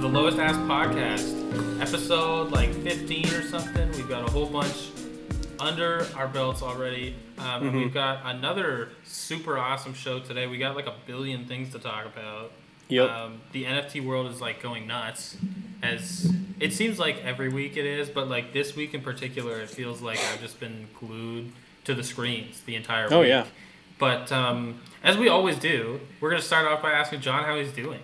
the Lowest Ask Podcast, episode like 15 or something. We've got a whole bunch under our belts already. Um, and Mm-hmm. we've got another super awesome show today. We got like a billion things to talk about. Yep. Um, the NFT world is like going nuts, as it seems like every week it is, but like this week in particular, it feels like I've just been glued to the screens the entire week. Oh, yeah. But um, as we always do, we're gonna start off by asking Jon how he's doing.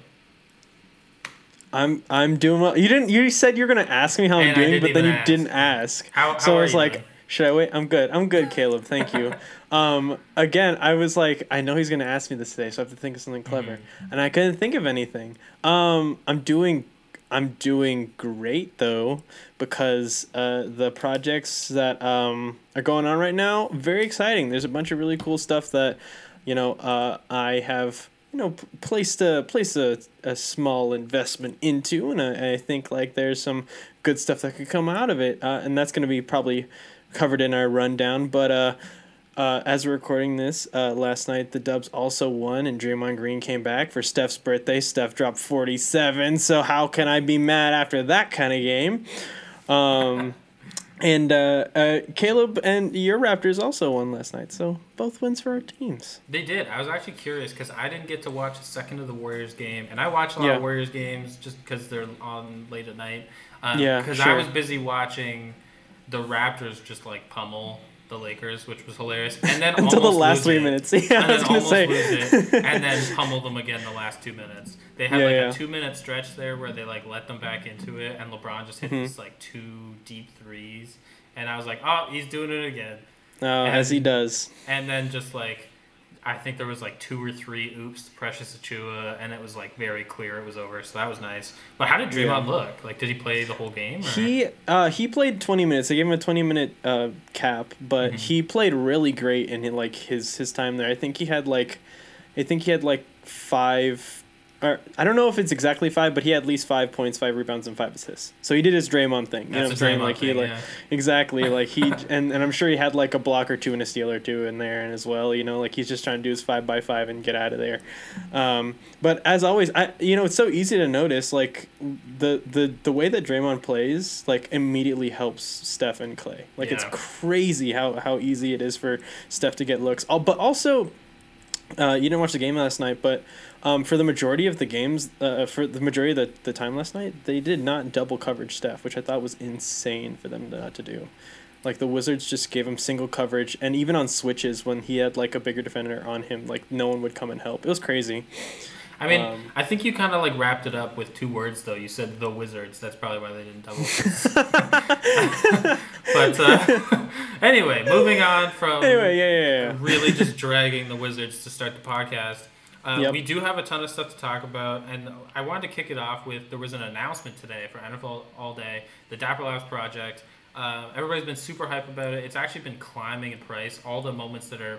I'm I'm doing well. You didn't. You said you're gonna ask me how I'm And doing, but then you ask. didn't ask. How- so how I was like, doing? should I wait? I'm good. I'm good, Caleb. Thank you. um, again, I was like, I know he's gonna ask me this today, so I have to think of something clever, Mm-hmm. and I couldn't think of anything. Um, I'm doing. I'm doing great though because uh, the projects that um, are going on right now very exciting. There's a bunch of really cool stuff that you know uh, I have you know p- placed a placed a, a small investment into and I, I think like there's some good stuff that could come out of it uh, and that's going to be probably covered in our rundown but uh uh, as we're recording this, uh, last night the Dubs also won, and Draymond Green came back for Steph's birthday. Steph dropped forty seven, so how can I be mad after that kind of game? Um, and uh, uh, Caleb and your Raptors also won last night, so both wins for our teams. They did. I was actually curious because I didn't get to watch a second of the Warriors game, and I watch a lot Yeah. of Warriors games just because they're on late at night. Um, Yeah, Because sure. I was busy watching the Raptors just like pummel the Lakers, which was hilarious, and then Until the last three it. minutes. Yeah, and I was gonna say. it, and then pummel them again the last two minutes. They had Yeah, like yeah. a two minute stretch there where they like let them back into it, and LeBron just hit Mhm. these like two deep threes, and I was like, oh, he's doing it again. Uh, as he does. And then just like, I think there was like two or three oops to Precious Achiuwa, and it was like very clear it was over. So that was nice. But how did Draymond Yeah. look? Like, did he play the whole game? Or? He uh, he played twenty minutes. They gave him a twenty minute uh, cap, but Mhm. he played really great in like his his time there. I think he had like, I think he had like five. Or, I don't know if it's exactly five, but he had at least five points, five rebounds, and five assists. So he did his Draymond thing. You know what I'm That's saying? Draymond Like he thing, like yeah. exactly like he and, and I'm sure he had like a block or two and a steal or two in there and as well. You know, like he's just trying to do his five by five and get out of there. Um, but as always, I you know it's so easy to notice like the the the way that Draymond plays like immediately helps Steph and Clay. Like it's crazy how how easy it is for Steph to get looks. But also. Uh, you didn't watch the game last night, but um, for the majority of the games, uh, for the majority of the, the time last night, they did not double coverage Steph, which I thought was insane for them to, to do. Like the Wizards just gave him single coverage, and even on switches when he had like a bigger defender on him, like no one would come and help. It was crazy. I mean, um, I think you kind of like wrapped it up with two words though. You said the Wizards. That's probably why they didn't double. but uh, anyway, moving on from Anyway, yeah, yeah, yeah. really just dragging the Wizards to start the podcast. Uh, Yep. We do have a ton of stuff to talk about, and I wanted to kick it off with there was an announcement today for NFL All Day, the Dapper Labs project. Uh, everybody's been super hype about it. It's actually been climbing in price. All the moments that are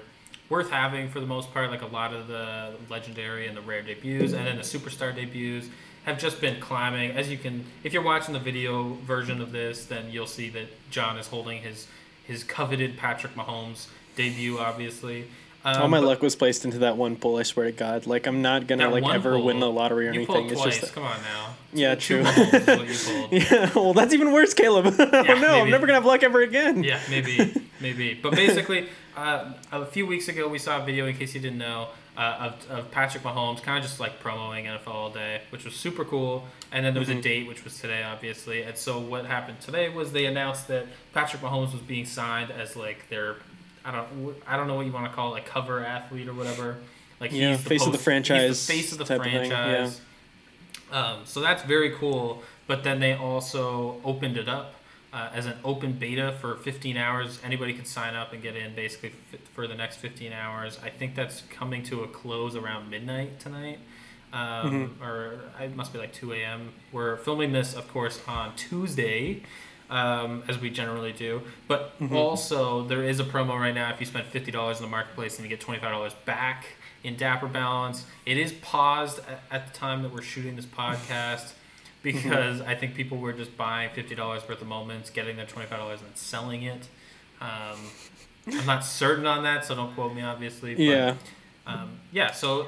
worth having for the most part, like a lot of the legendary and the rare debuts, and then the superstar debuts have just been climbing. As you can, if you're watching the video version of this, then you'll see that Jon is holding his his coveted Patrick Mahomes debut, obviously. Um, All my luck was placed into that one pull. I swear to God, like I'm not gonna like ever pull, win the lottery or you anything. pulled It's twice. just Come on now. Yeah, true. Mahomes is what you pulled. yeah. Well, that's even worse, Caleb. oh no, maybe. I'm never gonna have luck ever again. Yeah, maybe, maybe. But basically, uh, a few weeks ago, we saw a video, in case you didn't know, uh, of, of Patrick Mahomes kind of just like promoting NFL all day, which was super cool. And then there was Mhm. a date, which was today, obviously. And so what happened today was they announced that Patrick Mahomes was being signed as like their, I don't, I don't know what you want to call it, like cover athlete or whatever. Like Yeah, he's the face of the franchise the face of the type of yeah. franchise. Um, so that's very cool. But then they also opened it up uh, as an open beta for 15 hours. Anybody can sign up and get in basically f- for the next 15 hours. I think that's coming to a close around midnight tonight. Um, Mm-hmm. Or it must be like 2 a.m. We're filming this, of course, on Tuesday. Um, as we generally do, but Mhm. also there is a promo right now. If you spend fifty dollars in the marketplace and you get twenty five dollars back in Dapper Balance, it is paused at, at the time that we're shooting this podcast because I think people were just buying fifty dollars worth of moments, getting their twenty five dollars, and selling it. Um, I'm not certain on that, so don't quote me, obviously. But, Yeah. Um, yeah. So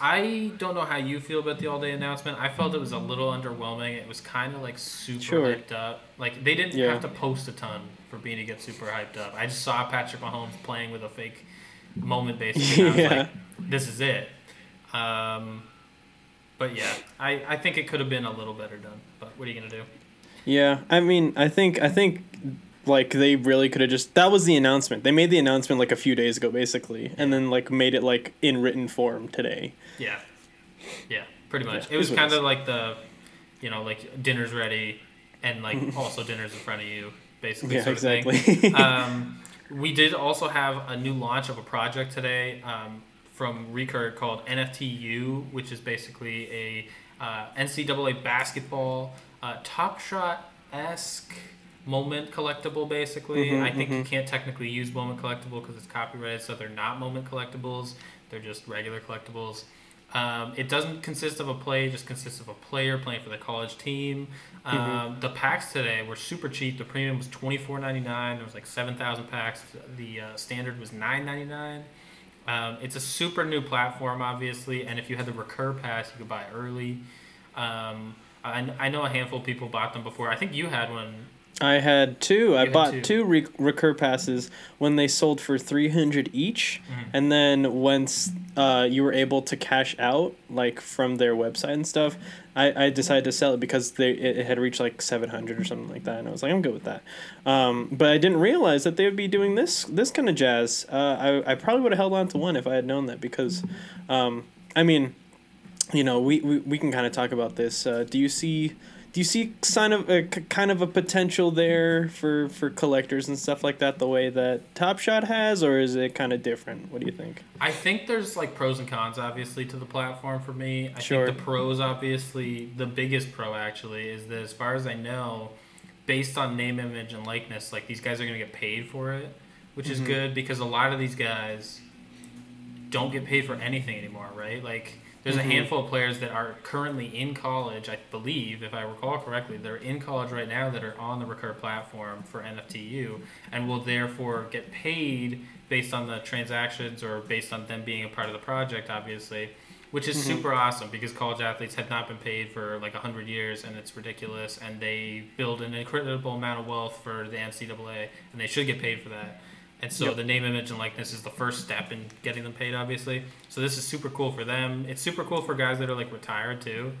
I don't know how you feel about the all day announcement. I felt it was a little underwhelming. It was kind of like super Sure. hyped up. Like they didn't Yeah. have to post a ton for Beanie to get super hyped up. I just saw Patrick Mahomes playing with a fake moment basically. And I was Yeah. like, this is it. Um, but yeah, I, I think it could have been a little better done. But what are you gonna do? Yeah, I mean, I think I think like they really could have just that was the announcement. They made the announcement like a few days ago basically and then like made it like in written form today. Yeah, yeah, pretty much. Yeah, it was is what it kind of like the, you know, like dinner's ready, and like also dinner's in front of you, basically. Yeah, sort of thing. exactly. um, we did also have a new launch of a project today um, from Recur called NFTU, which is basically a uh, NCAA basketball uh, Top Shot esque moment collectible. Basically, Mhm, I think you can't technically use moment collectible because it's copyrighted, so they're not moment collectibles. They're just regular collectibles. Um, it doesn't consist of a play; it just consists of a player playing for the college team. Um, The packs today were super cheap. The premium was twenty four ninety nine. There was like seven thousand packs. The uh, standard was nine ninety nine. Um, it's a super new platform, obviously, and if you had the Recur Pass, you could buy early. Um, I, I know a handful of people bought them before. I think you had one. I had two. I bought two. two, re- recur passes when they sold for 300 each. Mhm. And then once uh, you were able to cash out, like from their website and stuff, I, I decided to sell it because they it, it had reached like 700 or something like that. And I was like, I'm good with that. Um, but I didn't realize that they would be doing this this kind of jazz. Uh, I, I probably would have held on to one if I had known that because, um, I mean, you know, we, we, we can kind of talk about this. Uh, do you see do you see sign of a, k- kind of a potential there for, for collectors and stuff like that the way that Top Shot has, or is it kind of different? What do you think? I think there's like pros and cons, obviously, to the platform for me. I Sure. think the pros, obviously, the biggest pro actually is that as far as I know, based on name, image, and likeness, like these guys are going to get paid for it, which is Mhm. good because a lot of these guys don't get paid for anything anymore, right? Like there's Mhm. a handful of players that are currently in college, I believe, if I recall correctly, they're in college right now that are on the Recur platform for NFTU and will therefore get paid based on the transactions or based on them being a part of the project, obviously, which is Mhm. super awesome because college athletes have not been paid for like 100 years and it's ridiculous and they build an incredible amount of wealth for the NCAA and they should get paid for that. And so Yep. the name, image, and likeness is the first step in getting them paid, obviously. So this is super cool for them. It's super cool for guys that are like retired too.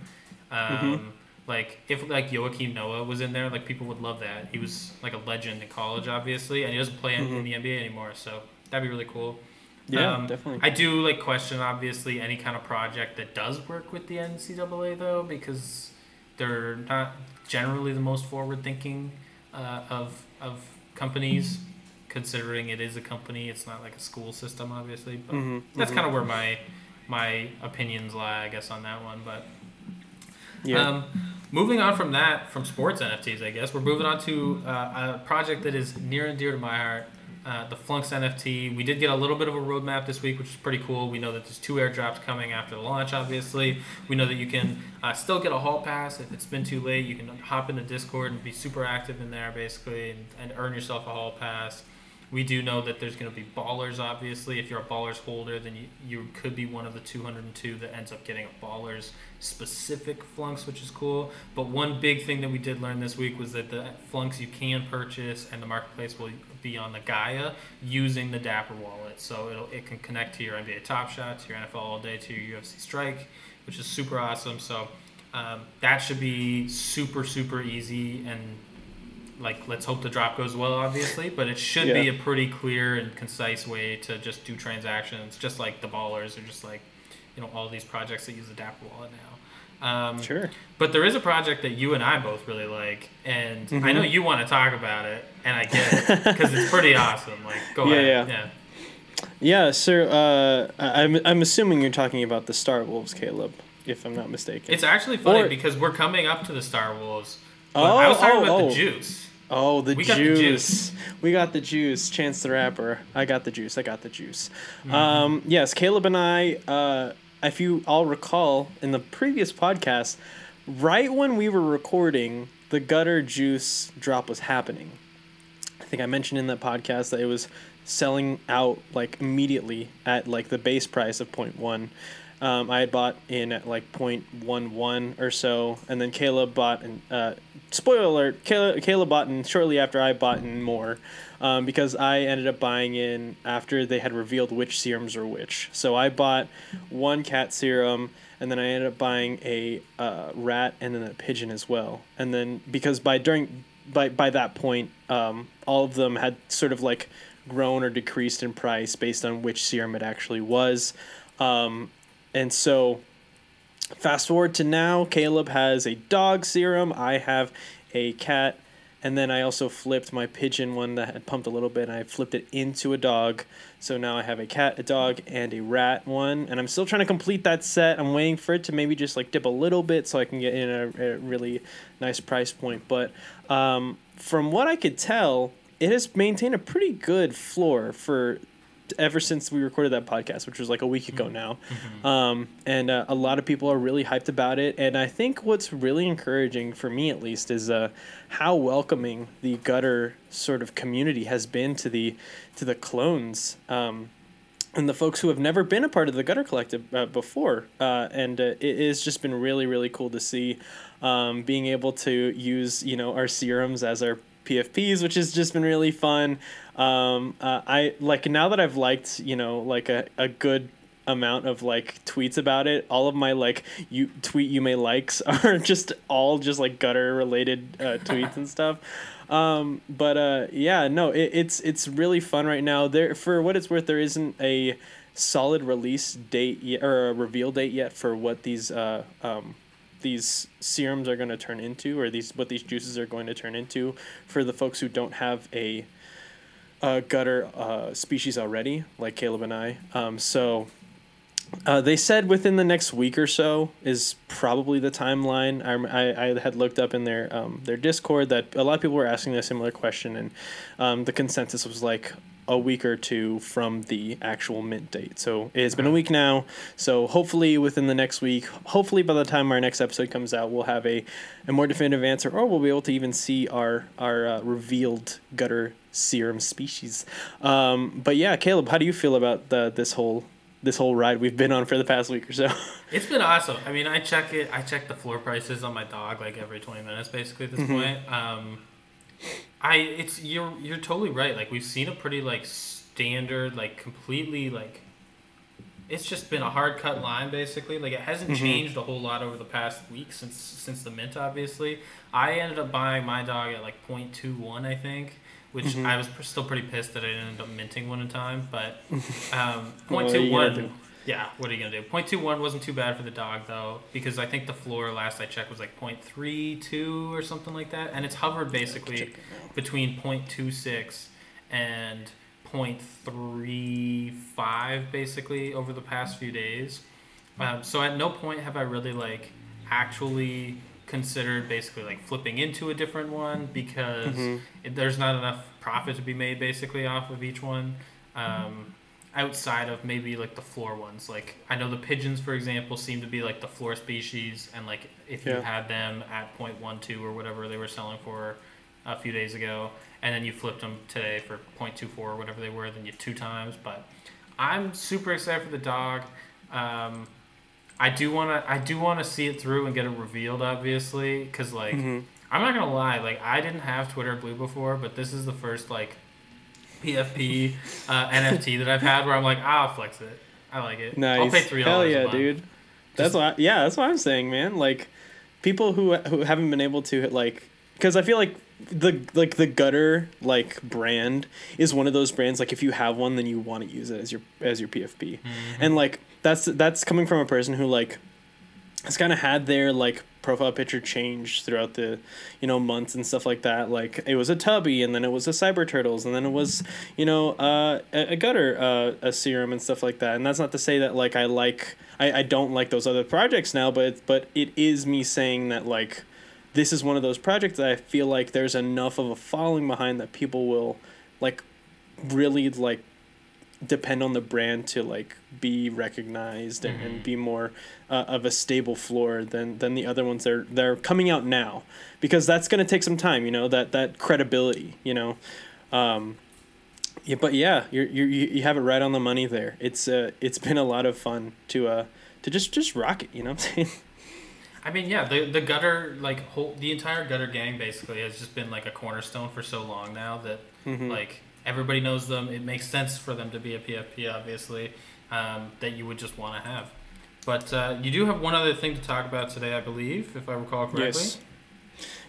Um, Mhm. Like if like Joakim Noah was in there, like people would love that. He was like a legend in college, obviously, and he doesn't play in, in the NBA anymore. So that'd be really cool. Yeah, Um, definitely. I do like question obviously any kind of project that does work with the NCAA though because they're not generally the most forward thinking uh, of of companies considering it is a company it's not like a school system obviously but hmm that's kind of where my my opinions lie I guess on that one but yeah. um, moving on from that, from sports NFTs, I guess we're moving on to uh, a project that is near and dear to my heart, uh, the Flunks NFT. We did get a little bit of a roadmap this week, which is pretty cool. We know that there's two airdrops coming after the launch. Obviously, we know that you can uh, still get a hall pass if it's been too late. You can hop into Discord and be super active in there, basically, and, and earn yourself a hall pass. We do know that there's going to be ballers, obviously. If you're a ballers holder, then you, you could be one of the 202 that ends up getting a ballers specific flunks, which is cool. But one big thing that we did learn this week was that the flunks you can purchase and the marketplace will be on the Gaia using the Dapper wallet. So it'll, it can connect to your NBA Top Shot, to your NFL All Day, to your UFC Strike, which is super awesome. So um, that should be super, super easy and like let's hope the drop goes well obviously but it should be a pretty clear and concise way to just do transactions just like the ballers or just like you know all these projects that use the dapper wallet now um, sure. but there is a project that you and i both really like and i Mhm. know you want to talk about it and i get it because it's pretty awesome like go Yeah, ahead yeah. yeah Yeah, sir. Uh, I- I'm I'm assuming you're talking about the Star Wolves, Caleb, if I'm not mistaken. it's actually funny Or- because we're coming up to the star wolves Oh, i was talking oh, about oh. the juice Oh, the We juice. got the juice. We got the juice. Chance the Rapper. I got the juice. I got the juice. Mm-hmm. Um, yes, Caleb and I, uh, if you all recall, in the previous podcast, right when we were recording, the gutter juice drop was happening. I think I mentioned in that podcast that it was selling out like immediately at like the base price of 0.1. Um, I had bought in at like 0.11 or so, and then Caleb bought in. Uh, spoiler alert: Caleb, Caleb bought in shortly after I bought in more, um, because I ended up buying in after they had revealed which serums were which. So I bought one cat serum, and then I ended up buying a uh, rat and then a pigeon as well. And then because by during by by that point, um, all of them had sort of like grown or decreased in price based on which serum it actually was. Um, and so, fast forward to now, Caleb has a dog serum. I have a cat. And then I also flipped my pigeon one that had pumped a little bit, and I flipped it into a dog. So now I have a cat, a dog, and a rat one. And I'm still trying to complete that set. I'm waiting for it to maybe just like dip a little bit so I can get in a, a really nice price point. But um, from what I could tell, it has maintained a pretty good floor for ever since we recorded that podcast, which was like a week ago Mm-hmm. now. Um, and uh, a lot of people are really hyped about it. And I think what's really encouraging for me, at least, is uh, how welcoming the gutter sort of community has been to the to the clones. Um, and the folks who have never been a part of the Gutter Collective uh, before. Uh, and uh, it has just been really, really cool to see um, being able to use, you know, our serums as our PFPs, which has just been really fun. Um, uh, I like now that I've liked, you know, like a, a good amount of like tweets about it all of my like you tweet you may likes are just all just like gutter related uh, tweets and stuff um, but uh, yeah, no, it, it's it's really fun right now. There, for what it's worth, there isn't a solid release date yet, or a reveal date yet for what these uh, um, these serums are going to turn into, or these what these juices are going to turn into for the folks who don't have a, a gutter uh, species already, like Caleb and I. Um, so uh, they said within the next week or so is probably the timeline. I, I, I had looked up in their um, their Discord that a lot of people were asking a similar question, and um, the consensus was like a week or two from the actual mint date. So it's been a week now. So hopefully within the next week, hopefully by the time our next episode comes out, we'll have a, a more definitive answer, or we'll be able to even see our our uh, revealed gutter serum species. Um, but yeah, Caleb, how do you feel about the this whole this whole ride we've been on for the past week or so. It's been awesome. I mean, I check it. I check the floor prices on my dog like every twenty minutes, basically at this point. Um, I it's you're you're totally right. Like we've seen a pretty like standard, like completely like. It's just been a hard cut line, basically. Like it hasn't changed a whole lot over the past week since since the mint. Obviously, I ended up buying my dog at like 0.21, I think, which I was still pretty pissed that I didn't end up minting one in time. But um, What are you gonna do? 0.21. Yeah, what are you gonna do? 0.21 wasn't too bad for the dog though, because I think the floor last I checked was like 0.32 or something like that, and it's hovered basically between 0.26 and 0.35 basically over the past few days. Um, so at no point have I really like actually considered basically like flipping into a different one because it, there's not enough profit to be made basically off of each one. Um, outside of maybe like the floor ones. Like I know the pigeons, for example, seem to be like the floor species, and like if you had them at 0.12 or whatever they were selling for a few days ago, and then you flipped them today for 0.24 or whatever they were, then you two times. But I'm super excited for the dog. Um, I do wanna I do wanna see it through and get it revealed, obviously, because like Mhm. I'm not gonna lie, like I didn't have Twitter Blue before, but this is the first like PFP uh, NFT that I've had where I'm like, ah, I'll flex it. I like it. Nice. I'll pay three Hell yeah, dude. That's what. I, yeah, that's what I'm saying, man. Like, people who who haven't been able to like, because I feel like the like the gutter like brand is one of those brands. Like, if you have one, then you want to use it as your as your PFP, and like that's that's coming from a person who like has kind of had their like profile picture changed throughout the you know months and stuff like that. Like it was a tubby and then it was a cyber turtles and then it was you know uh, a, gutter uh, a serum and stuff like that. And that's not to say that like i like i, I don't like those other projects now but but it is me saying that like this is one of those projects that i feel like there's enough of a following behind that people will like really like depend on the brand to like be recognized and, and Mhm. be more uh, of a stable floor than than the other ones that are that are coming out now because that's going to take some time you know that that credibility you know um yeah but yeah you're you you have it right on the money there it's uh it's been a lot of fun to uh to just just rock it. You know what I'm saying? I mean, yeah, the the gutter like whole the entire gutter gang basically has just been like a cornerstone for so long now that Mhm. like everybody knows them. It makes sense for them to be a PFP, obviously, um, that you would just want to have. But uh, you do have one other thing to talk about today, I believe, if I recall correctly. Yes.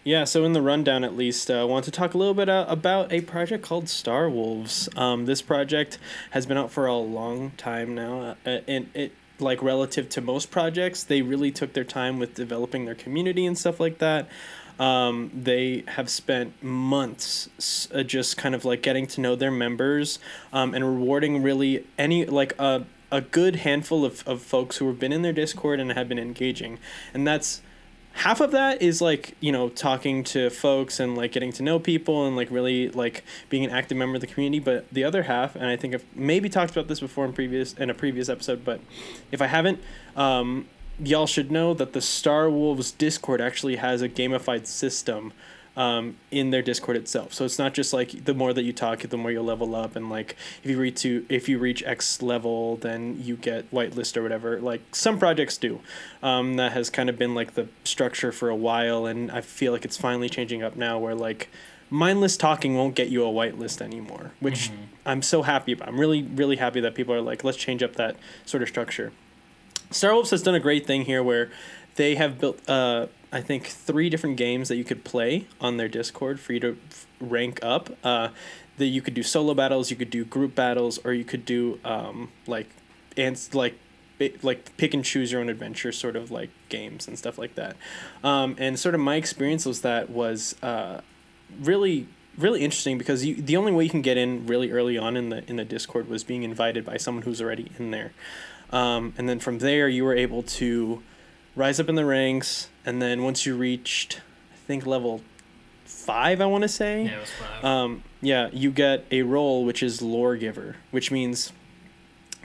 Yeah, so in the rundown at least, uh, I want to talk a little bit uh, about a project called Star Wolves. Um, this project has been out for a long time now, uh, and it like relative to most projects, they really took their time with developing their community and stuff like that. Um, they have spent months uh, just kind of like getting to know their members um, and rewarding really any like a, a good handful of, of folks who have been in their Discord and have been engaging. And that's half of that is like you know talking to folks and like getting to know people and like really like being an active member of the community but the other half and i think i've maybe talked about this before in previous in a previous episode but if i haven't um, y'all should know that the star wolves discord actually has a gamified system um, in their discord itself. So it's not just like the more that you talk the more you'll level up and like if you reach to if you reach x level then you get whitelist or whatever. Like some projects do. Um, that has kind of been like the structure for a while and i feel like it's finally changing up now where like mindless talking won't get you a whitelist anymore which Mhm. i'm so happy about. I'm really really happy that people are like let's change up that sort of structure star wolves has done a great thing here where they have built uh, i think three different games that you could play on their discord for you to rank up. Uh, that you could do solo battles you could do group battles or you could do um, like and like like pick and choose your own adventure sort of like games and stuff like that. Um, and sort of my experience was that was uh, really really interesting because you the only way you can get in really early on in the in the discord was being invited by someone who's already in there um, and then from there you were able to rise up in the ranks and then once you reached i think level five i want to say Yeah, it was five. um, yeah, you get a role which is lore giver, which means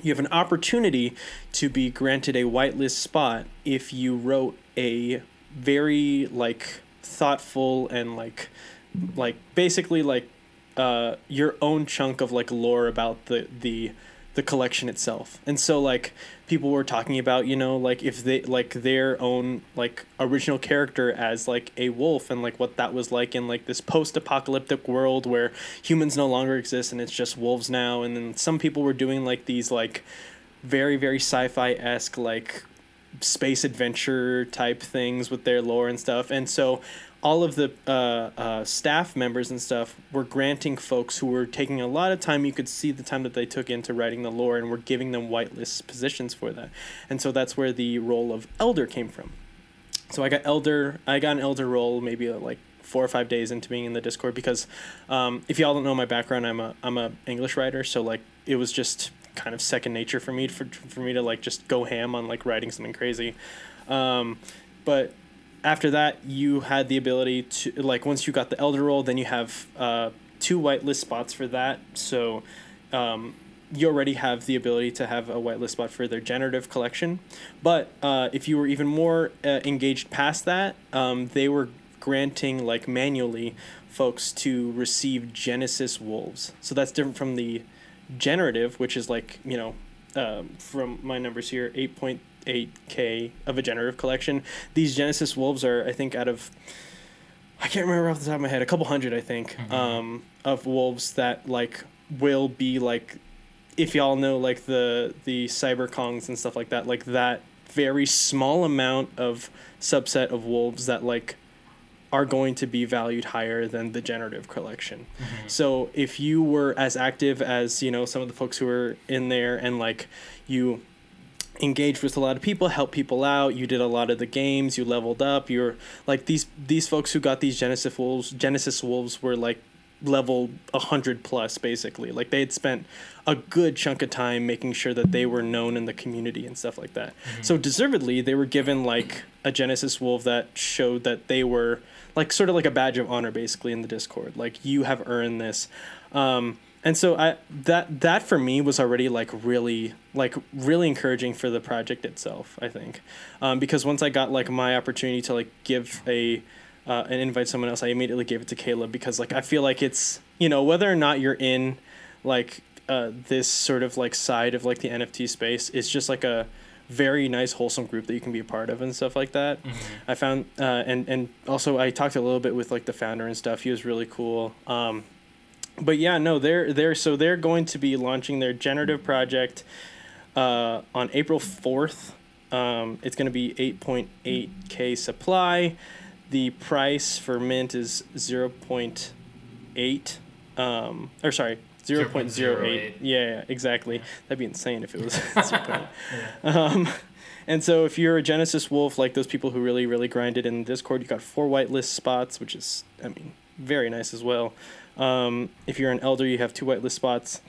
you have an opportunity to be granted a whitelist spot if you wrote a very like thoughtful and like like basically like uh, your own chunk of like lore about the the the collection itself. And so like people were talking about, you know, like if they like their own like original character as like a wolf and like what that was like in like this post-apocalyptic world where humans no longer exist and it's just wolves now and then some people were doing like these like very very sci-fi-esque like space adventure type things with their lore and stuff. And so all of the uh, uh, staff members and stuff were granting folks who were taking a lot of time. You could see the time that they took into writing the lore, and were giving them whitelist positions for that. And so that's where the role of elder came from. So I got elder. I got an elder role maybe uh, like four or five days into being in the Discord because um, if y'all don't know my background, I'm a I'm a English writer. So like it was just kind of second nature for me for for me to like just go ham on like writing something crazy. Um, but after that, you had the ability to like once you got the elder role, then you have uh, two whitelist spots for that. So um, you already have the ability to have a whitelist spot for their generative collection. But uh, if you were even more uh, engaged past that, um, they were granting like manually folks to receive Genesis wolves. So that's different from the generative, which is like you know um, from my numbers here, eight point eight k of a generative collection. These Genesis wolves are, I think, out of I can't remember off the top of my head, a couple hundred, I think, Mhm. um, of wolves that like will be like, if y'all know like the the cyber kongs and stuff like that, like that very small amount of subset of wolves that like are going to be valued higher than the generative collection. Mhm. So if you were as active as you know some of the folks who were in there and like you engaged with a lot of people, helped people out, you did a lot of the games, you leveled up, you're like these these folks who got these Genesis wolves Genesis wolves were like level 100 plus basically. Like they had spent a good chunk of time making sure that they were known in the community and stuff like that. So deservedly they were given like a genesis wolf that showed that they were like sort of like a badge of honor basically in the discord. Like you have earned this. Um, and so i that that for me was already like really like really encouraging for the project itself i think um, because once i got like my opportunity to like give a uh, and invite someone else i immediately gave it to caleb because like i feel like it's you know whether or not you're in like uh, this sort of like side of like the nft space it's just like a very nice wholesome group that you can be a part of and stuff like that. Mm-hmm. I found uh, and and also I talked a little bit with like the founder and stuff. He was really cool. Um, but yeah, no, they're they're so they're going to be launching their generative project uh, on April fourth. Um, it's going to be eight point eight k supply. The price for mint is zero point eight. Um, or sorry, zero point zero eight. Yeah, yeah, exactly. That'd be insane if it was zero point eight. Um, and so if you're a Genesis Wolf, like those people who really, really grinded in Discord, you got four whitelist spots, which is, I mean, very nice as well. Um, if you're an Elder, you have two whitelist spots.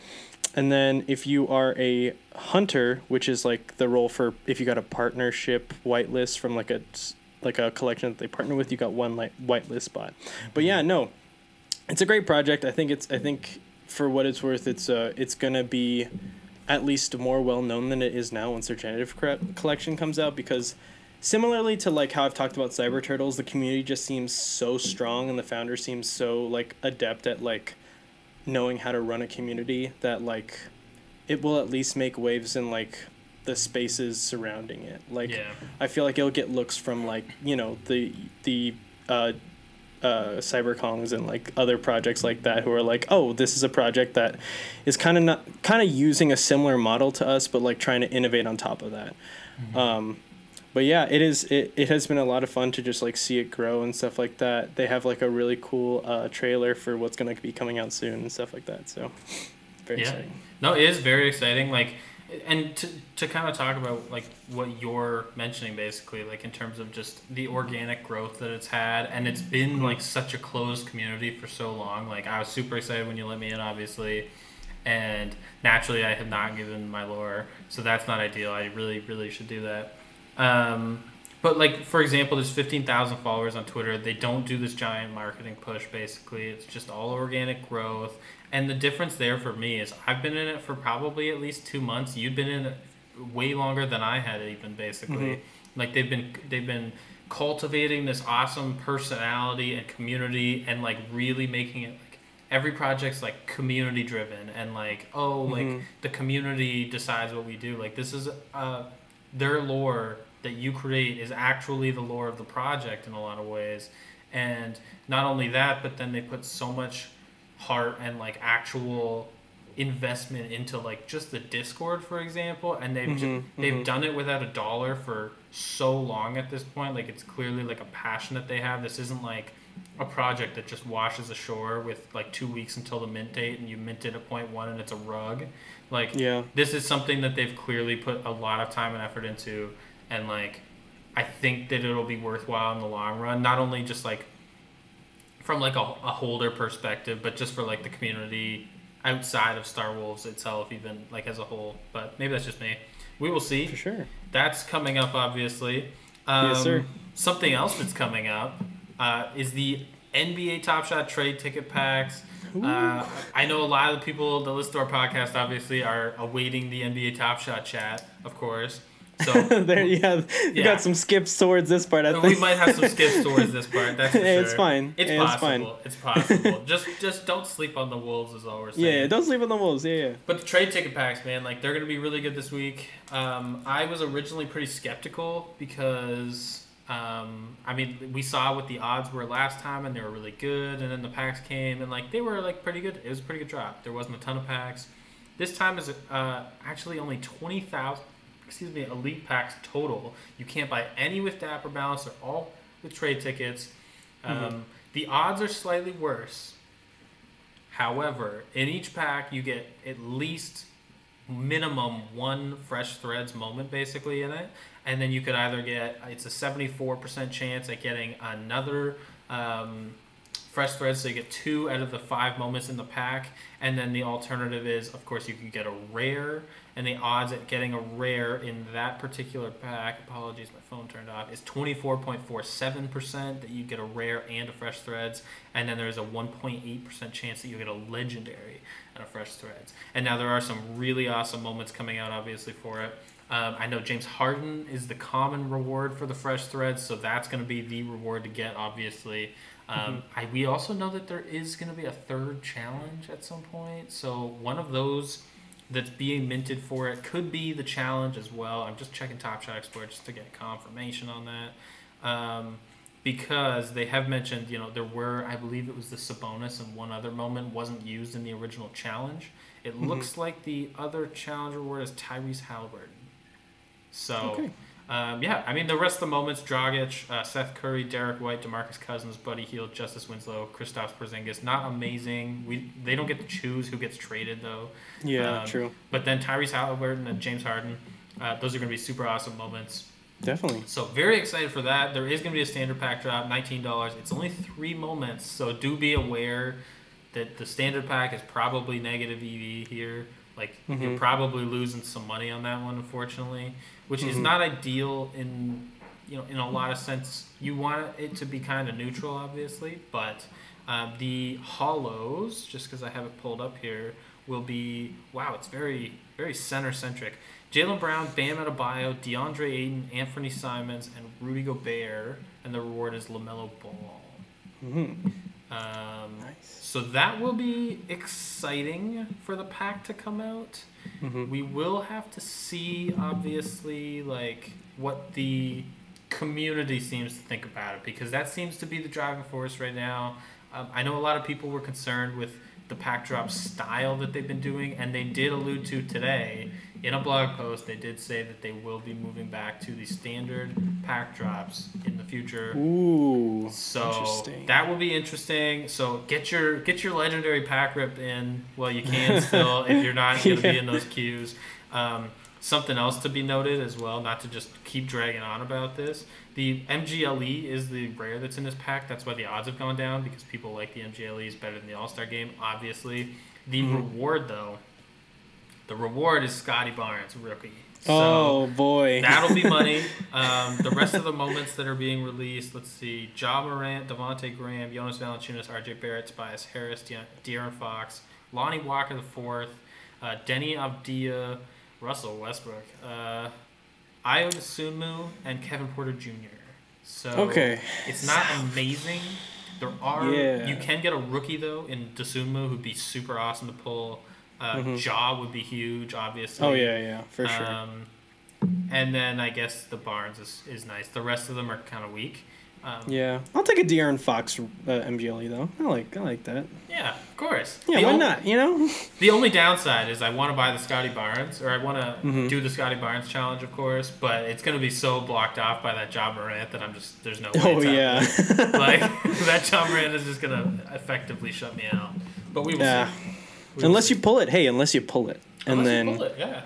And then if you are a hunter, which is like the role for if you got a partnership whitelist from like a like a collection that they partner with, you got one like whitelist spot. But yeah, no, it's a great project. I think it's I think for what it's worth, it's uh it's gonna be at least more well known than it is now once their generative collection comes out because similarly to like how I've talked about Cyber Turtles, the community just seems so strong and the founder seems so like adept at like knowing how to run a community that like it will at least make waves in like the spaces surrounding it. Like yeah. I feel like it'll get looks from like you know the the uh, uh, CyberKongs and like other projects like that who are like, oh, this is a project that is kind of not kind of using a similar model to us, but like trying to innovate on top of that. Mm-hmm. Um, but yeah, it is. It, it has been a lot of fun to just like see it grow and stuff like that. They have like a really cool uh, trailer for what's gonna be coming out soon and stuff like that. So very Yeah. exciting. No, it is very exciting. Like, and to to kind of talk about like what you're mentioning, basically, like in terms of just the organic growth that it's had, and it's been like such a closed community for so long. Like, I was super excited when you let me in, obviously, and naturally, I have not given my lore, so that's not ideal. I really, really should do that. Um, but like for example, there's fifteen thousand followers on Twitter. They don't do this giant marketing push. Basically, it's just all organic growth. And the difference there for me is I've been in it for probably at least two months. You've been in it way longer than I had even basically. Mhm. Like they've been they've been cultivating this awesome personality and community and like really making it like every project's like community driven and like oh like Mhm. the community decides what we do. Like this is uh their lore that you create is actually the lore of the project in a lot of ways. And not only that, but then they put so much heart and like actual investment into like just the Discord, for example, and they've Mhm, they've mhm. done it without a dollar for so long at this point. Like it's clearly like a passion that they have. This isn't like a project that just washes ashore with like two weeks until the mint date and you mint it at point one and it's a rug. Like Yeah. this is something that they've clearly put a lot of time and effort into and like i think that it'll be worthwhile in the long run not only just like from like a, a holder perspective but just for like the community outside of star wolves itself even like as a whole but maybe that's just me we will see For sure. that's coming up obviously um, Yes, sir. something else that's coming up uh, is the nba top shot trade ticket packs uh, I know a lot of the people that listen to our podcast obviously are awaiting the NBA Top Shot chat, of course. So there, you yeah, you got some skips towards this part. I we think might have some skips towards this part. That's for Yeah, it's sure. fine. It's Yeah, it's possible. fine. It's, possible. just just don't sleep on the wolves is all we're saying. Yeah, don't sleep on the wolves. Yeah, yeah. But the trade ticket packs, man, like they're gonna be really good this week. Um, I was originally pretty skeptical because um, I mean we saw what the odds were last time and they were really good, and then the packs came and like they were like pretty good. It was a pretty good drop. There wasn't a ton of packs. This time is uh, actually only twenty thousand. Excuse me, elite packs total. You can't buy any with Dapper Balance. They're all with trade tickets. Um, The odds are slightly worse. However, in each pack, you get at least minimum one fresh threads moment basically in it and then you could either get it's a 74% chance at getting another um, fresh threads so you get two out of the five moments in the pack. And then the alternative is of course you can get a rare. And the odds at getting a rare in that particular pack apologies my phone turned off is 24.47% that you get a rare and a fresh threads. And then there's a 1.8% chance that you get a legendary and a fresh threads. And now there are some really awesome moments coming out obviously for it. Um, I know James Harden is the common reward for the fresh threads, so that's going to be the reward to get, obviously. Um, I, we also know that there is going to be a third challenge at some point, so one of those that's being minted for it could be the challenge as well. I'm just checking Top Shot Explorer just to get confirmation on that. Um, because they have mentioned, you know, there were, I believe it was the Sabonis and one other moment wasn't used in the original challenge. It Mhm. looks like the other challenge reward is Tyrese Halliburton. So, Okay. Um, yeah, I mean, the rest of the moments Dragic, uh, Seth Curry, Derrick White, Demarcus Cousins, Buddy Hield, Justice Winslow, Kristaps Porzingis, not amazing. We They don't get to choose who gets traded, though. Yeah, Um, true. But then Tyrese Halliburton and James Harden, uh, those are going to be super awesome moments. Definitely. So very excited for that. There is going to be a standard pack drop, nineteen dollars. It's only three moments, so do be aware that the standard pack is probably negative EV here. Like you're Mhm. probably losing some money on that one, unfortunately, which is Mhm. not ideal in you know in a lot of sense. You want it to be kind of neutral, obviously, but uh, the hollows, just because I have it pulled up here, will be wow. It's very very center centric. Jaylen Brown, Bam Adebayo, DeAndre Ayton, Anthony Simons, and Rudy Gobert, and the reward is Lamelo Ball. hmm Um, Nice. so that will be exciting for the pack to come out. hmm We will have to see, obviously, like what the community seems to think about it because that seems to be the driving force right now. Um, I know a lot of people were concerned with the pack drop style that they've been doing, and they did allude to today in a blog post. They did say that they will be moving back to the standard pack drops in the future. Ooh. So Interesting. that will be interesting. So get your get your legendary pack rip in while you can still if you're not going to Yeah. be in those queues. Um, something else to be noted as well, not to just keep dragging on about this. The MGLE is the rare that's in this pack. That's why the odds have gone down because people like the MGLEs better than the All Star game. Obviously, the Mhm. reward though, the reward is Scottie Barnes rookie. So, oh boy. That'll be money. Um, the rest of the moments that are being released, let's see: Ja Morant, Devonte Graham, Jonas Valanciunas, R.J. Barrett, Tobias Harris, De- De'Aaron Fox, Lonnie Walker the fourth, uh, Deni Avdija, Russell Westbrook, uh, Ayo Dosunmu, and Kevin Porter Jr. So okay. it's not amazing. There are Yeah. you can get a rookie though in Dosunmu who'd be super awesome to pull. Uh, Mhm. Ja would be huge, obviously. Oh yeah, yeah, for sure. Um, and then I guess the Barnes is, is nice. The rest of them are kind of weak. Um, yeah, I'll take a De'Aaron Fox uh, MGLE though. I like I like that. yeah, of course. Yeah, the why not? You know. The only downside is I want to buy the Scottie Barnes, or I want to Mhm. do the Scottie Barnes challenge, of course, but it's going to be so blocked off by that Ja Morant that I'm just, there's no way. Oh it's yeah. like, that Ja Morant is just going to effectively shut me out. But we will Yeah. see. We will unless see. you pull it, hey, unless you pull it, and Unless you then pull it, yeah.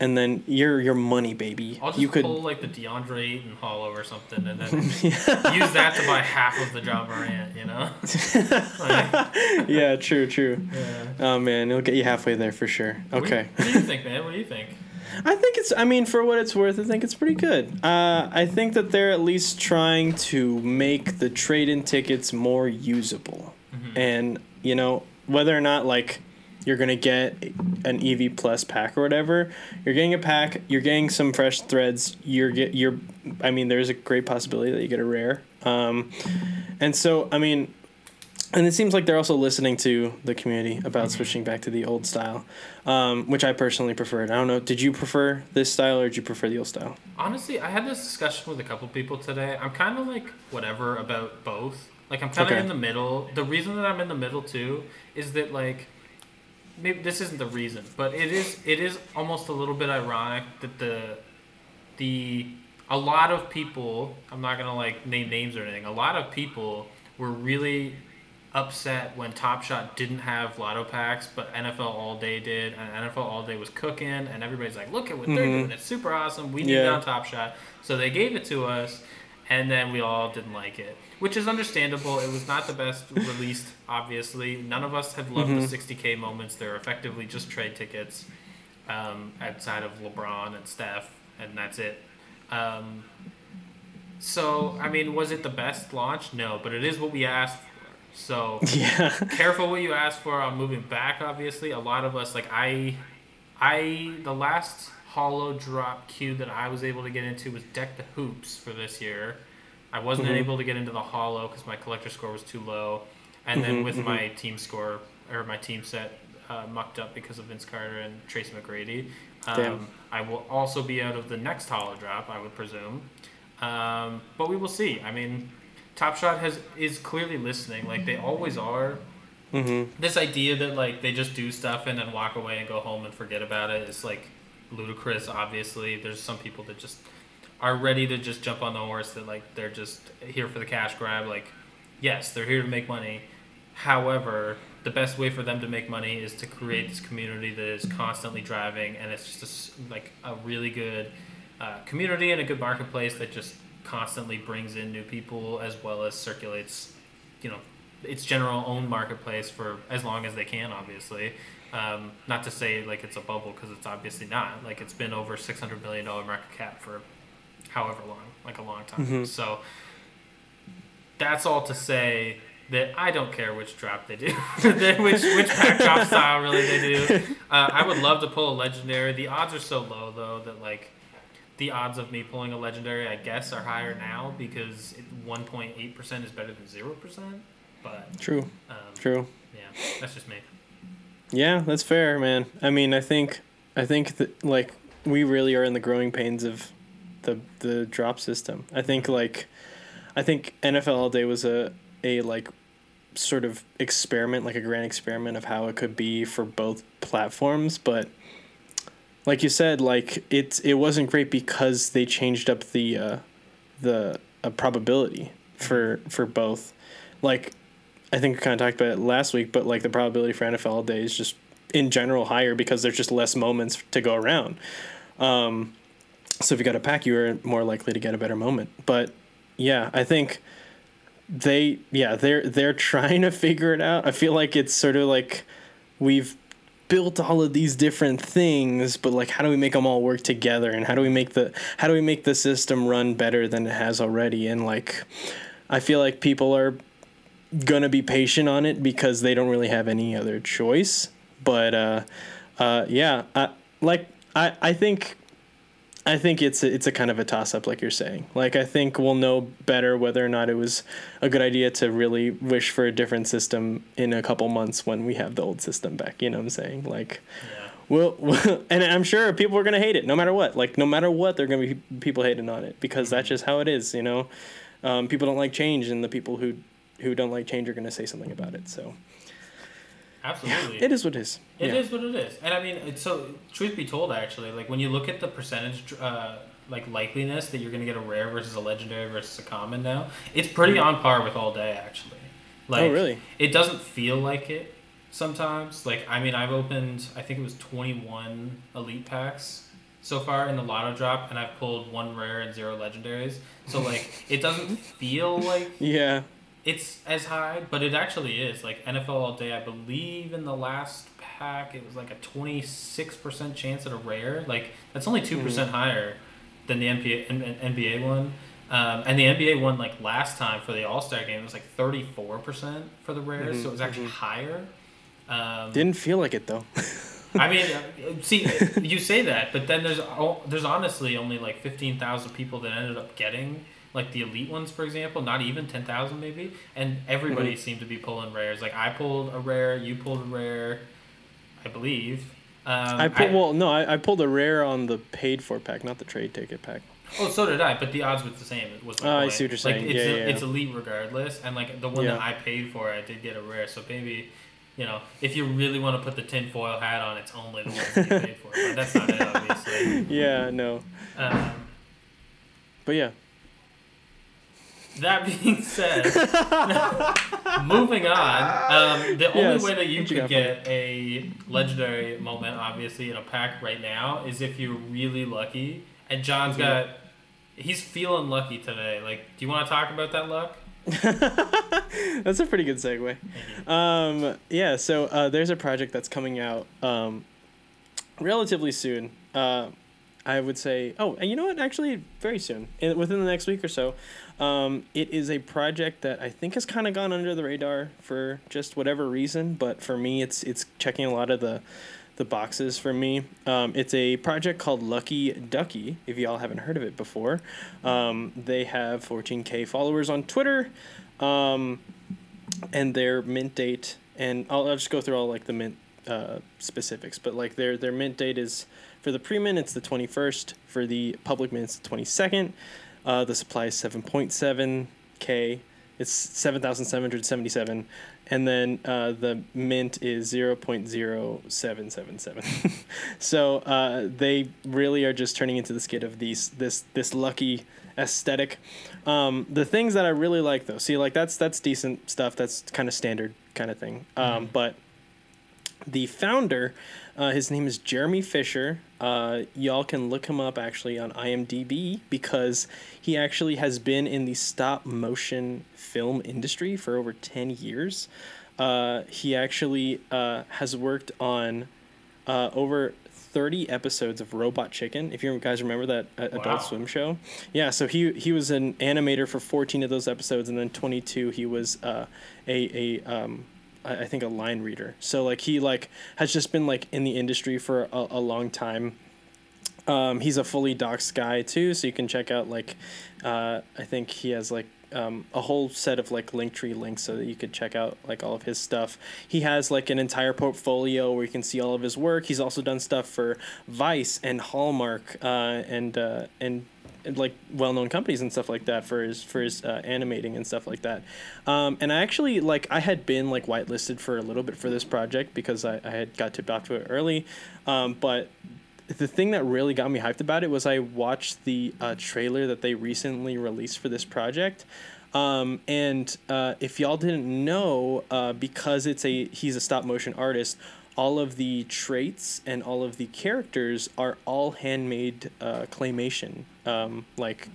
And then you're your money, baby. I'll just you could. pull like the DeAndre Ayton hollow or something, and then use that to buy half of the Ja Morant, you know? Like, yeah, true, true. yeah. Oh man, it'll get you halfway there for sure. What do you- Okay. What do you think, man? What do you think? I think it's. I mean, for what it's worth, I think it's pretty good. Uh, I think that they're at least trying to make the trade-in tickets more usable, Mhm. and you know whether or not like you're gonna get an EV Plus pack or whatever, you're getting a pack. You're getting some fresh threads. You're get. You're. I mean, there's a great possibility that you get a rare. Um, and so I mean. And it seems like they're also listening to the community about switching back to the old style, um, which I personally preferred. I don't know. Did you prefer this style or did you prefer the old style? Honestly, I had this discussion with a couple people today. I'm kind of like whatever about both. Like I'm kind of Okay. in the middle. The reason that I'm in the middle too is that like maybe this isn't the reason, but it is it is almost a little bit ironic that the the a lot of people, I'm not to like name names or anything. A lot of people were really upset when Top Shot didn't have lotto packs, but NFL All Day did, and NFL All Day was cooking, and everybody's like, "Look at what they're Mhm. doing! It's super awesome. We need Yeah. on Top Shot." So they gave it to us, and then we all didn't like it, which is understandable. It was not the best released, obviously. None of us have loved Mhm. the 60k moments. They're effectively just trade tickets, um, outside of LeBron and Steph, and that's it. Um, so I mean, was it the best launch? No, but it is what we asked for. So Yeah. careful what you ask for on moving back obviously a lot of us like i i the last hollow drop queue that i was able to get into was deck the hoops for this year i wasn't Mhm. able to get into the hollow because my collector score was too low and then Mhm, with mhm. my team score or my team set uh, mucked up because of Vince Carter and Tracy McGrady. Um, I will also be out of the next hollow drop, I would presume. Um, but we will see. I mean, Top Shot has is clearly listening, like they always are. Mm-hmm. This idea that like they just do stuff and then walk away and go home and forget about it is like ludicrous. Obviously, there's some people that just are ready to just jump on the horse that like they're just here for the cash grab. Like, yes, they're here to make money. However, the best way for them to make money is to create this community that is constantly driving, and it's just a like a really good uh, community and a good marketplace that just constantly brings in new people as well as circulates, you know, its general own marketplace for as long as they can. Obviously, um, not to say like it's a bubble because it's obviously not. Like it's been over six hundred million dollar market cap for however long, like a long time. Mhm. So that's all to say that I don't care which drop they do, which which pack drop style really they do. Uh, I would love to pull a legendary. The odds are so low though that like the odds of me pulling a legendary, I guess, are higher now because one point eight percent is better than zero percent. But True. um, True. yeah, that's just me. Yeah, that's fair, man. I mean, I think, I think that like we really are in the growing pains of the the drop system. I think like, I think NFL All Day was a a like sort of experiment, like a grand experiment of how it could be for both platforms, but like you said, like it's it wasn't great because they changed up the uh, the uh, probability for for both. Like I think we kind of talked about it last week, but like the probability for NFL day is just in general higher because there's just less moments to go around. Um, so if you got a pack, you are more likely to get a better moment. But yeah, I think they yeah they're they're trying to figure it out. I feel like it's sort of like we've built all of these different things but like how do we make them all work together and how do we make the how do we make the system run better than it has already and like i feel like people are gonna be patient on it because they don't really have any other choice but uh uh yeah I, like i i think I think it's a, it's a kind of a toss up, like you're saying. Like I think we'll know better whether or not it was a good idea to really wish for a different system in a couple months when we have the old system back. You know what I'm saying? Like, Yeah. well, and I'm sure people are gonna hate it no matter what. Like no matter what, they're gonna be people hating on it because that's just how it is. You know, um, people don't like change, and the people who who don't like change are gonna say something about it. So Absolutely. it is what it is. It yeah. is what it is, and I mean, it's so. Truth be told, actually, like when you look at the percentage, uh, like likeliness that you're gonna get a rare versus a legendary versus a common now, it's pretty on par with all day actually. Like, oh really? It doesn't feel like it sometimes. Like I mean, I've opened, I think it was twenty one elite packs so far in the lotto drop, and I've pulled one rare and zero legendaries. So like, it doesn't feel like Yeah. It's as high, but it actually is. Like NFL all day, I believe in the last pack it was like a twenty six percent chance at a rare. Like that's only two percent higher than the NBA N- N- NBA one. Um, and the NBA one like last time for the All Star game it was like thirty four percent for the rares, Mhm, so it was actually mhm. higher. Um, Didn't feel like it though. I mean, uh, see, you say that, but then there's there's honestly only like fifteen thousand people that ended up getting like the elite ones, for example. Not even ten thousand maybe, and everybody seemed to be pulling rares. Like I pulled a rare, you pulled a rare, I believe. Um, I pulled well no, I, I pulled a rare on the paid for pack, not the trade ticket pack. Oh, so did I, but the odds was the same. It was Oh, I see what you're Like, saying. it's, Yeah, a- yeah, it's elite regardless, and like the one that I paid for, I did get a rare. So maybe, you know, if you really want to put the tinfoil hat on, it's only the ones that you paid for. But that's not it, obviously. Yeah, no. Um, But yeah. That being said, moving on. Um, the only way that you could get a legendary moment, obviously, in a pack right now, is if you're really lucky. And Jon's Mhm. got. He's feeling lucky today. Like, do you want to talk about that luck? That's a pretty good segue. Um, yeah, so uh, there's a project that's coming out um, relatively soon. Uh, I would say, oh, and you know what? Actually, very soon, in, within the next week or so. Um, it is a project that I think has kind of gone under the radar for just whatever reason, but for me, it's it's checking a lot of the the boxes for me. Um, it's a project called Lucky Ducky. If y'all haven't heard of it before, um, they have 14k followers on Twitter. Um, and their mint date and I'll, I'll just go through all like the mint uh, specifics, but like their their mint date is for the pre-mint it's the 21st, for the public mint it's the 22nd. Uh, the supply is 7.7 k. It's 7,777 and then uh, the mint is 0.0777 so uh, they really are just turning into the skid of these this this lucky aesthetic. Um, the things that i really like though see like that's that's decent stuff. That's kind of standard kind of thing. Um, Mhm. but the founder uh, his name is jeremy fisher uh, y'all can look him up actually on imdb because he actually has been in the stop motion film industry for over 10 years uh, he actually uh, has worked on uh, over 30 episodes of Robot Chicken. If you guys remember that uh, Wow. Adult Swim show, yeah. So he he was an animator for 14 of those episodes, and then 22 he was uh, a a um, I think a line reader. So like he like has just been like in the industry for a, a long time. Um, he's a fully doxed guy too, so you can check out like uh, I think he has like um, a whole set of like Linktree links so that you could check out like all of his stuff. He has like an entire portfolio where you can see all of his work. He's also done stuff for Vice and Hallmark uh, and uh, and, like well-known companies and stuff like that for his for his uh, animating and stuff like that um, and i actually like i had been like whitelisted for a little bit for this project because i, I had got tipped off to it early um, but the thing that really got me hyped about it was I watched the uh, trailer that they recently released for this project. Um, and uh, if y'all didn't know, uh, because it's a he's a stop motion artist, all of the traits and all of the characters are all handmade uh, claymation, um, like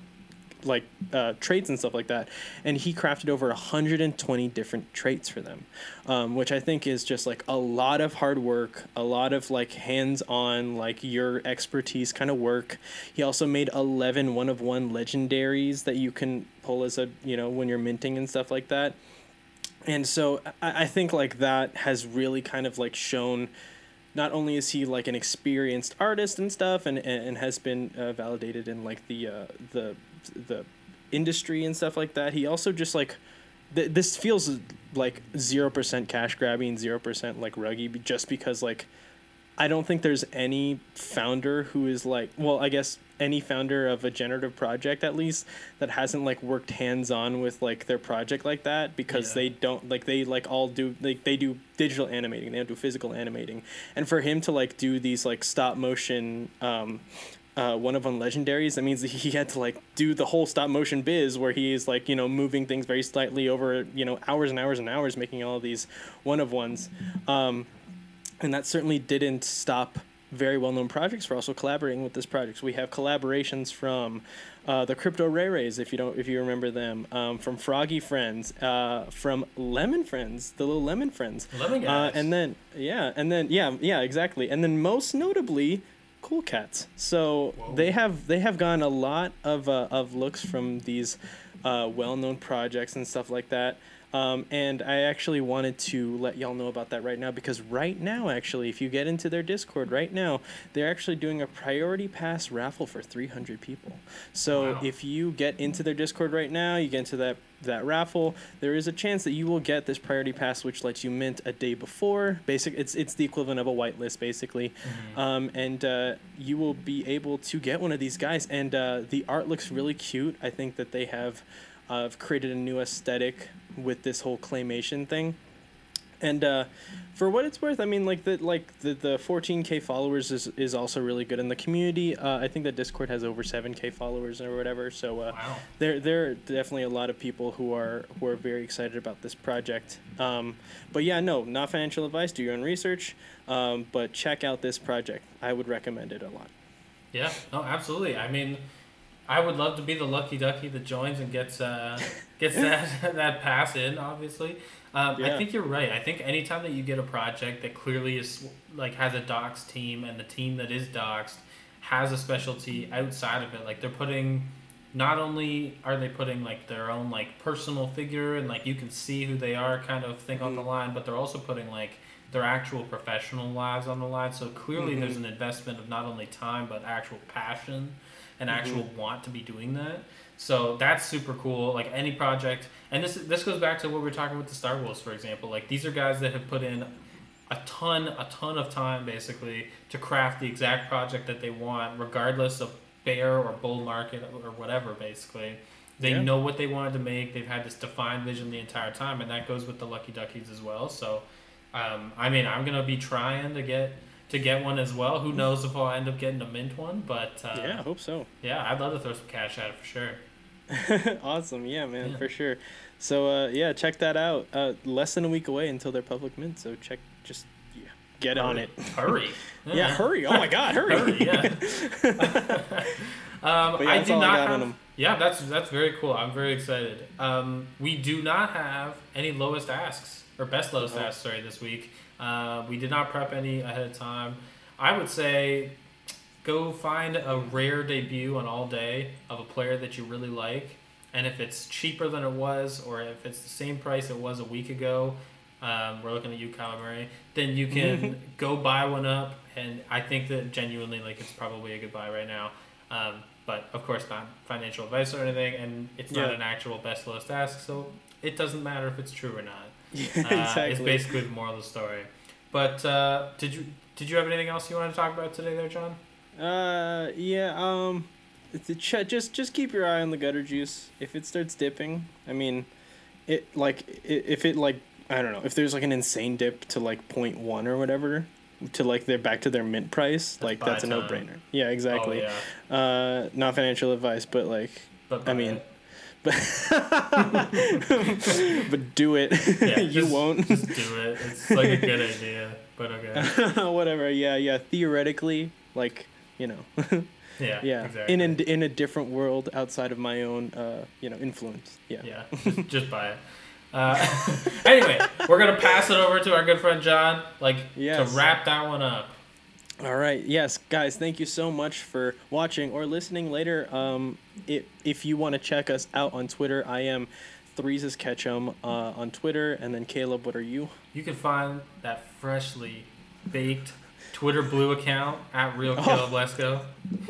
like uh, traits and stuff like that. And he crafted over 120 different traits for them, um, which I think is just like a lot of hard work, a lot of like hands on, like your expertise kind of work. He also made 11 one of one legendaries that you can pull as a, you know, when you're minting and stuff like that. And so I, I think like that has really kind of like shown not only is he like an experienced artist and stuff and, and, and has been uh, validated in like the uh, the the industry and stuff like that he also just like th- this feels like 0% cash grabbing 0% like ruggy just because like i don't think there's any founder who is like well i guess any founder of a generative project at least that hasn't like worked hands on with like their project like that because Yeah. they don't like they like all do like they do digital animating they don't do physical animating and for him to like do these like stop motion um uh, one of them legendaries that means that he had to like do the whole stop motion biz where he is like you know moving things very slightly over you know hours and hours and hours making all of these one of ones um, and that certainly didn't stop very well-known projects for also collaborating with this project. So we have collaborations from uh, the Crypto Ray Rays, if you don't, if you remember them, um, from Froggy Friends, uh, from Lemon Friends, the little Lemon Friends, Lemon uh, and then yeah, and then yeah, yeah, exactly, and then most notably, Cool Cats. So Whoa. they have they have gotten a lot of uh, of looks from these uh, well-known projects and stuff like that. Um, and I actually wanted to let y'all know about that right now because right now, actually, if you get into their Discord right now, they're actually doing a priority pass raffle for 300 people. So Wow. if you get into their Discord right now, you get into that that raffle, there is a chance that you will get this priority pass, which lets you mint a day before. Basic, it's it's the equivalent of a whitelist, basically, Mhm. um, and uh, you will be able to get one of these guys. And uh, the art looks really cute. I think that they have uh, I've created a new aesthetic with this whole claymation thing. And uh, for what it's worth, I mean, like the like the the 14k followers is, is also really good in the community. Uh, I think that Discord has over 7k followers or whatever. So uh, wow. there there are definitely a lot of people who are who are very excited about this project. Um, but yeah, no, not financial advice. Do your own research. Um, but check out this project. I would recommend it a lot. Yeah, no, absolutely. I mean, I would love to be the lucky ducky that joins and gets uh, gets that that pass in. Obviously, um, I think you're right. I think anytime that you get a project that clearly is like has a docs team and the team that is doxed has a specialty outside of it, like they're putting. Not only are they putting like their own like personal figure and like you can see who they are kind of thing on the Mhm. line, but they're also putting like their actual professional lives on the line. So clearly, Mhm. there's an investment of not only time but actual passion and Mhm. actual want to be doing that. So that's super cool. Like any project, and this this goes back to what we are talking with the Star Wars, for example. Like these are guys that have put in a a ton, a ton of time basically to craft the exact project that they want, regardless of bear or bull market or whatever. Basically, they Yeah. know what they wanted to make. They've had this defined vision the entire time, and that goes with the Lucky Duckies as well. So, um, I mean, I'm gonna be trying to get to get one as well. Who knows if I'll end up getting a mint one, but uh, yeah, I hope so. yeah, I'd love to throw some cash at it for sure. awesome. Yeah, man, Yeah. for sure. So uh, yeah, check that out. Uh, less than a week away until they're public mint. So check, just yeah, get on it. Hurry. Yeah, hurry! Oh my God, hurry! Hurry, yeah. um, But yeah, I that's do all I not have. Yeah, that's that's very cool. I'm very excited. Um, we do not have any lowest asks or best lowest Oh. asks. Sorry, this week. Uh, we did not prep any ahead of time. I would say go find a rare debut on all day of a player that you really like, and if it's cheaper than it was, or if it's the same price it was a week ago, um, we're looking at you, Kyler Murray. Then you can go buy one up, and I think that genuinely, like, it's probably a good buy right now. Um, but of course, not financial advice or anything, and it's not Yeah. an actual best lowest ask, so it doesn't matter if it's true or not. Yeah, Uh. It's basically the moral of the story. But uh, did you did you have anything else you want to talk about today, there, Jon? Uh, yeah. Um, ch- just just keep your eye on the gutter juice. If it starts dipping, I mean, it like if it like I don't know if there's like an insane dip to like 0.1 or whatever to like they're back to their mint price, like that's a no brainer. Yeah, exactly. Oh, yeah. Uh, not financial advice, but like, But I mean, but but do it. Yeah, you just- won't. just do it. It's like a good idea, but okay. Whatever. Yeah, yeah. Theoretically, like you know. Yeah, yeah exactly. in a, in a different world outside of my own uh you know influence yeah Yeah, just, just buy it. Uh, anyway, we're gonna pass it over to our good friend Jon, like Yes. to wrap that one up. All right yes guys thank you so much for watching or listening later um if, if you want to check us out on twitter i am threeses ketchum uh, on twitter and then caleb what are you You can find that freshly baked Twitter blue account at Real Oh. Caleb Lesko.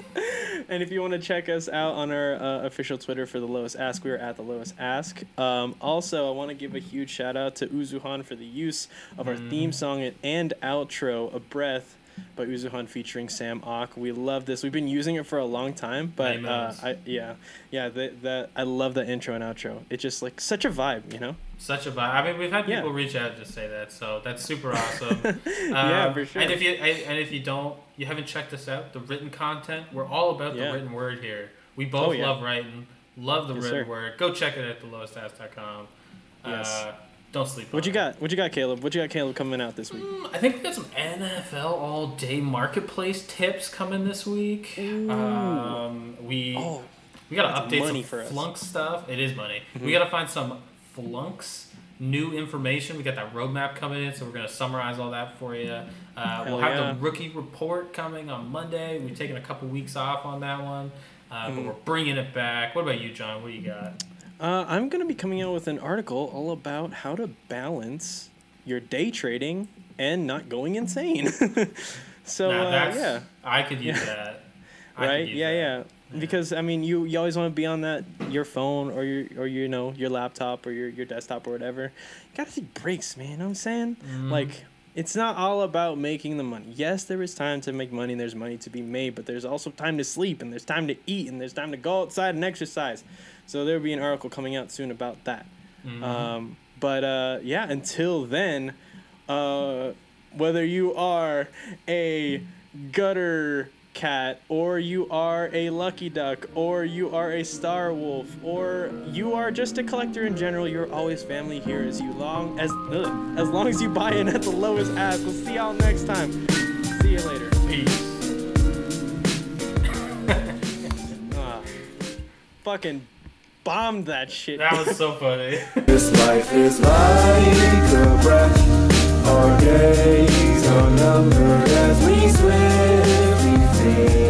and if you want to check us out on our uh, official Twitter for the lowest ask, we are at the lowest ask. Um, also, I want to give a huge shout out to Uzuhan for the use of our theme song and outro, "A Breath" by Uzuhan featuring Sam Ock. We love this. We've been using it for a long time, but uh. I yeah yeah that I love the intro and outro. It's just like such a vibe, you know. Such a vibe. I mean, we've had Yeah. people reach out to say that, so that's super awesome. Yeah, Um, for sure. And if you and if you don't, you haven't checked us out, the written content, we're all about Yeah. the written word here. We both Oh, yeah. love writing, love the Yes, written sir. word. Go check it at thelowestask.com. Yes. Uh, don't sleep. What you it. got? What you got, Caleb? What you got, Caleb, coming out this week? Mm, I think we got some NFL all day marketplace tips coming this week. Um, we Oh, we gotta update money some for us. Mm-hmm. flunk stuff. It is money. We gotta find some flunks, new information. We got that roadmap coming in, so we're gonna summarize all that for you. Uh, we'll have yeah. the rookie report coming on Monday. We've taken a couple weeks off on that one, uh, Mm. but we're bringing it back. What about you, Jon? What do you got? Uh, I'm going to be coming out with an article all about how to balance your day trading and not going insane. so, uh, yeah, I could use Yeah. that. I right? use Yeah, that. yeah. Because I mean, you you always want to be on that your phone or your or you know your laptop or your your desktop or whatever. You gotta take breaks, man. You know what I'm saying? Mhm. Like, it's not all about making the money. Yes, there is time to make money. and There's money to be made, but there's also time to sleep and there's time to eat and there's time to go outside and exercise. So there'll be an article coming out soon about that. Mhm. Um, but uh, yeah, until then, uh, whether you are a gutter cat or you are a lucky duck or you are a star wolf or you are just a collector in general you're always family here as you long as ugh, as long as you buy in at the lowest ask we'll see y'all next time see you later Peace. Ah, fucking bombed that shit. That was so funny. this life is like a breath. Our days are numbered as we fade.